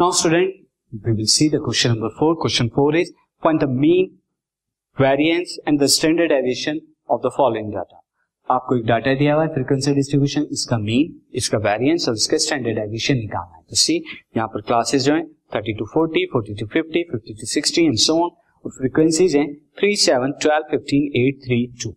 Now, student, we will see the question number four. Question four is find the mean, variance, and the standard deviation of the following data. आपको एक data दिया हुआ है frequency distribution इसका mean इसका variance और इसका standard aviation निकालना है तो सी यहाँ पर क्लासेस जो है 30 to 40, 40 to 50, 50 to 60 and so on और फ्रीक्वेंसीज हैं 3, 7, 12, 15, 8, 3, 2.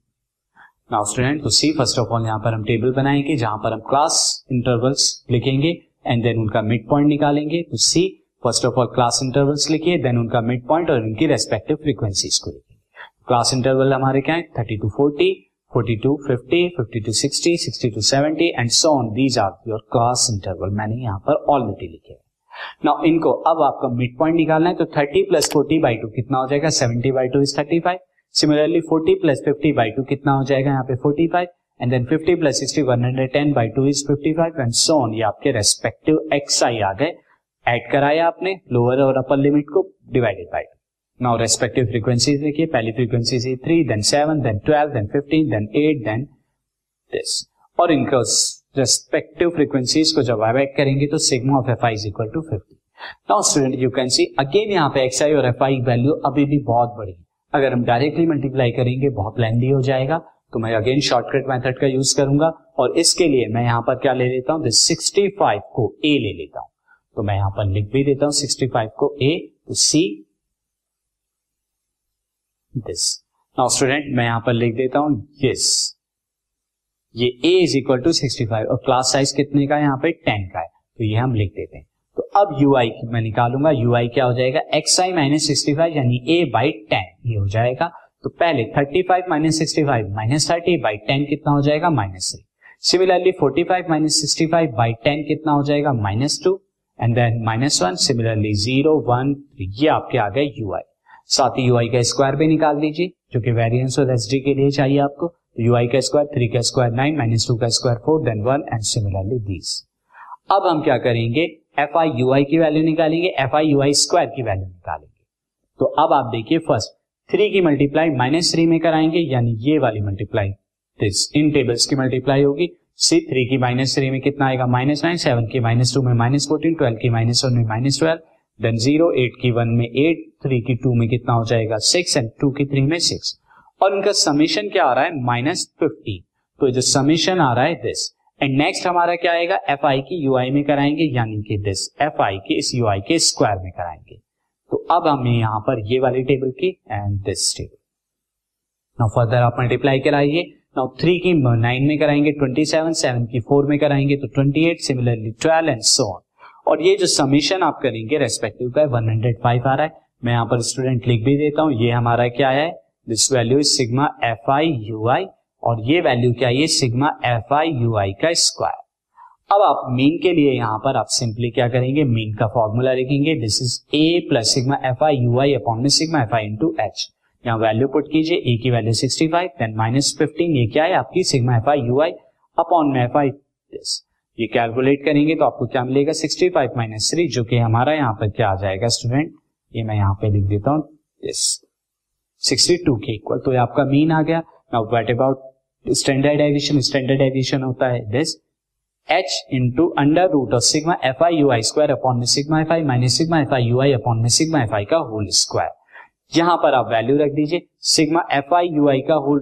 नाउ स्टूडेंट तो सी फ़र्स्ट ऑफ़ ऑल यहाँ पर हम टेबल बनाएँगे जहाँ पर हम क्लास इंटरवल्स लिखेंगे एंड देन उनका मिड पॉइंट निकालेंगे तो see first of all class intervals लिखिए देन उनका मिड पॉइंट और इनकी रेस्पेक्टिव फ्रीक्वेंसीज को लिखेंगे क्लास इंटरवल हमारे क्या है? Thirty to forty forty to fifty fifty to sixty sixty to seventy and so on these are your class interval मैंने यहाँ पर ऑलरेडी लिखे नाउ इनको अब आपका मिड पॉइंट निकालना है तो thirty plus forty by two कितना हो जाएगा? Seventy by two is thirty five similarly forty plus fifty by two कितना हो जाएगा? यहाँ पे forty five and then fifty plus sixty one hundred ten by two is fifty five and so on ये आपके रेस्पेक्टिव एक्स आई आ गए। Add कराया आपने लोअर और अपर लिमिट को divided by now respective frequencies देखिए, पहली फ्रीक्वेंसी से three then seven then twelve then fifteen then eight then this और इनका रेस्पेक्टिव फ्रीक्वेंसीज को जब एड करेंगे तो sigma of f i is equal to fifty now student you can see again यहाँ पे एक्स आई और एफ़ आई वैल्यू अभी भी बहुत बड़ी है। अगर हम डायरेक्टली मल्टीप्लाई करेंगे, बहुत लेंदी हो जाएगा। तो मैं अगेन शॉर्टकट मेथड का यूज़ करूँगा और इसके लिए मैं यहाँ पर क्या ले लेता हूँ? सिक्सटी फाइव को ए ले लेता हूँ। तो मैं यहाँ पर लिख भी देता हूँ सिक्सटी फाइव को ए तो सी दिस नाउ स्टूडेंट मैं यहाँ पर लिख देता हूँ यस ये a is equal to sixty five और क्लास साइज़ कितने का यहाँ पे टेन का है। तो ये हम लिख देते हैं। तो अब यू आई मैं निकालूँगा। यू आई क्या हो जाएगा? X i minus sixty five यानी ए बाई टेन ये हो जाएगा। तो पहले thirty five minus sixty five minus thirty by ten कितना हो जाएगा? Minus three similarly forty five minus sixty five by ten कितना हो जाएगा? Minus two and then minus one similarly zero one ये आपके आ गए यू आई साथ ही यू आई का स्क्वायर भी निकाल दीजिए जो कि वेरियंस और एस डी के लिए चाहिए आपको। तो यू आई का स्क्वायर थ्री का स्क्वायर नाइन माइनस टू का square four then one and similarly these अब हम क्या करेंगे? एफ़ आई यू आई की वैल्यू निकालेंगे f i u i square की वैल्यू निकालेंगे। तो अब आप देखिए फ़र्स्ट थ्री की मल्टीप्लाई माइनस थ्री में कराएँगे, यानी ये वाली मल्टीप्लाई दिस इन टेबल्स की मल्टीप्लाई होगी. सी थ्री की माइनस थ्री में कितना आएगा? माइनस नाइन सेवन की माइनस टू में माइनस फोर्टीन ट्वेल्व की माइनस वन में minus twelve then zero eight की वन में एट थ्री की टू में कितना हो जाएगा? सिक्स एंड टू की थ्री में सिक्स और इनका समीशन क्या आ रहा है? माइनस फिफ्टी तो जो समीशन आ रहा है दिस एंड नेक्स्ट हमारा क्या आएगा? एफ़ आई की यू आई में कराएँगे, यानी कि दिस एफ़ आई की इस यू आई के स्क्वायर में कराएँगे. तो अब हमें यहाँ पर ये वाली टेबल की and this table now further आप मल्टीप्लाई कराइए। नाउ थ्री की नाइन में कराएँगे ट्वेंटी सेवन सेवन की फोर में कराएँगे तो twenty eight similarly twelve and so on और ये जो समीशन आप करेंगे रेस्पेक्टिव का वन हंड्रेड फाइव आ रहा है। मैं यहाँ पर स्टूडेंट लिख भी देता हूँ, ये हमारा क्या है? This value is sigma f i u i और ये वैल्यू क्या है? Sigma f i u i का स्क्वायर अब आप मीन के लिए यहाँ पर आप सिंपली क्या करेंगे? मीन का फॉर्मूला लिखेंगे। This is a plus sigma f i u i upon में sigma f i into h यहाँ वैल्यू पुट कीजिए। ए की वैल्यू 65 देन माइनस फिफ्टीन ये क्या है आपकी? Sigma f i u i upon में एफ़ आई दिस ये कैलकुलेट करेंगे तो आपको क्या मिलेगा? 65 फाइव माइनस थ्री जो कि हमारा यहाँ पर क्या आ जाएगा स्टूडेंट ये मैं यहाँ पे लिख देता हूँ। दिस 62 के इक्वल तो ये आपका मीन आ गया। Now what about standard deviation standard deviation होता है। This h into under root of sigma f i u i square upon में sigma f i minus sigma f i u i upon में sigma f i का whole square यहाँ पर आप value रख दीजिए। Sigma f i u i का whole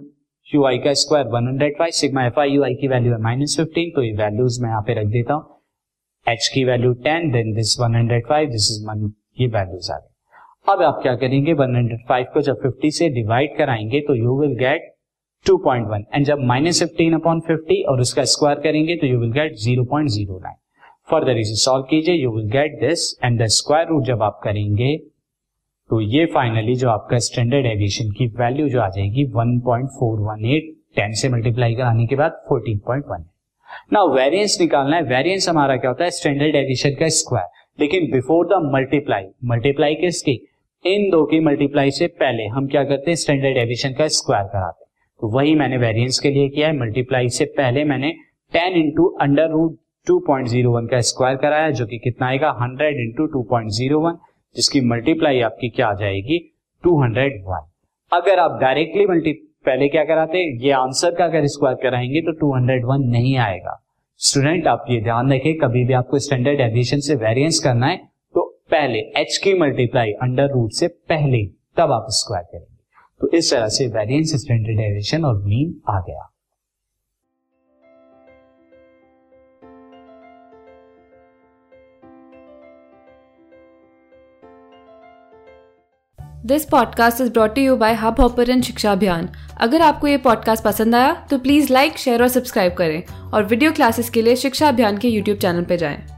you आई का square one hundred five sigma f i u i की वैल्यू है माइनस फिफ्टीन तो ये वैल्यूज़ मैं यहाँ पे रख देता हूँ। एच की value ten then this one hundred five this is one ये वैल्यूज़ आ गए। अब आप क्या करेंगे? वन हंड्रेड फाइव को जब फिफ्टी से डिवाइड कराएँगे तो यू विल गेट 2.1 एंड जब माइनस फिफ्टीन अपॉन फिफ्टी और उसका स्क्वायर करेंगे तो यू विल गेट 0.09 फर्दर इसे सॉल्व कीजिए you will get this and the square root जब आप करेंगे तो ये फाइनली जो आपका स्टैंडर्ड एविएशन की वैल्यू जो आ जाएगी 1.418 10 से मल्टीप्लाई कराने के बाद 14.1 ना वेरिएंस निकालना है। वेरिएंस हमारा क्या होता है? स्टैंडर्ड एविएशन का स्क्वायर लेकिन बिफोर द मल्टीप्लाई मल्टीप्लाई किसकी? इन दो की मल्टीप्लाई से पहले हम क्या करते हैं? स्टैंडर्ड एविएशन का स्क्वायर कराते हैं। वही मैंने वेरिएंस के लिए किया है। मल्टीप्लाई से पहले मैंने ten into under root two point zero one का स्क्वायर कराया, जो कि कितना आएगा? Hundred into two point zero one जिसकी मल्टीप्लाई आपकी क्या आ जाएगी? टू हंड्रेड वन अगर आप डायरेक्टली मल्टी पहले क्या कराते ये आंसर का अगर स्क्वायर कराएँगे तो टू हंड्रेड वन नहीं आएगा। स्टूडेंट आप ये ध्यान रखें, कभी भी आपको स्टैंडर्ड एडिशन से वेरिएंस करना है तो पहले एच की मल्टीप्लाई अंडर रूट से पहले तब आप स्क्वायर करेंगे तो इस तरह से वेरियंस स्टैंडर्डाइजेशन और मीन आ गया this podcast is brought you by hub hopper Shiksha Abhiyan अगर आपको ये पॉडकास्ट पसंद आया तो प्लीज़ लाइक शेयर और सब्सक्राइब करें और वीडियो क्लासेस के लिए शिक्षा अभियान के यूट्यूब चैनल पर जाएँ।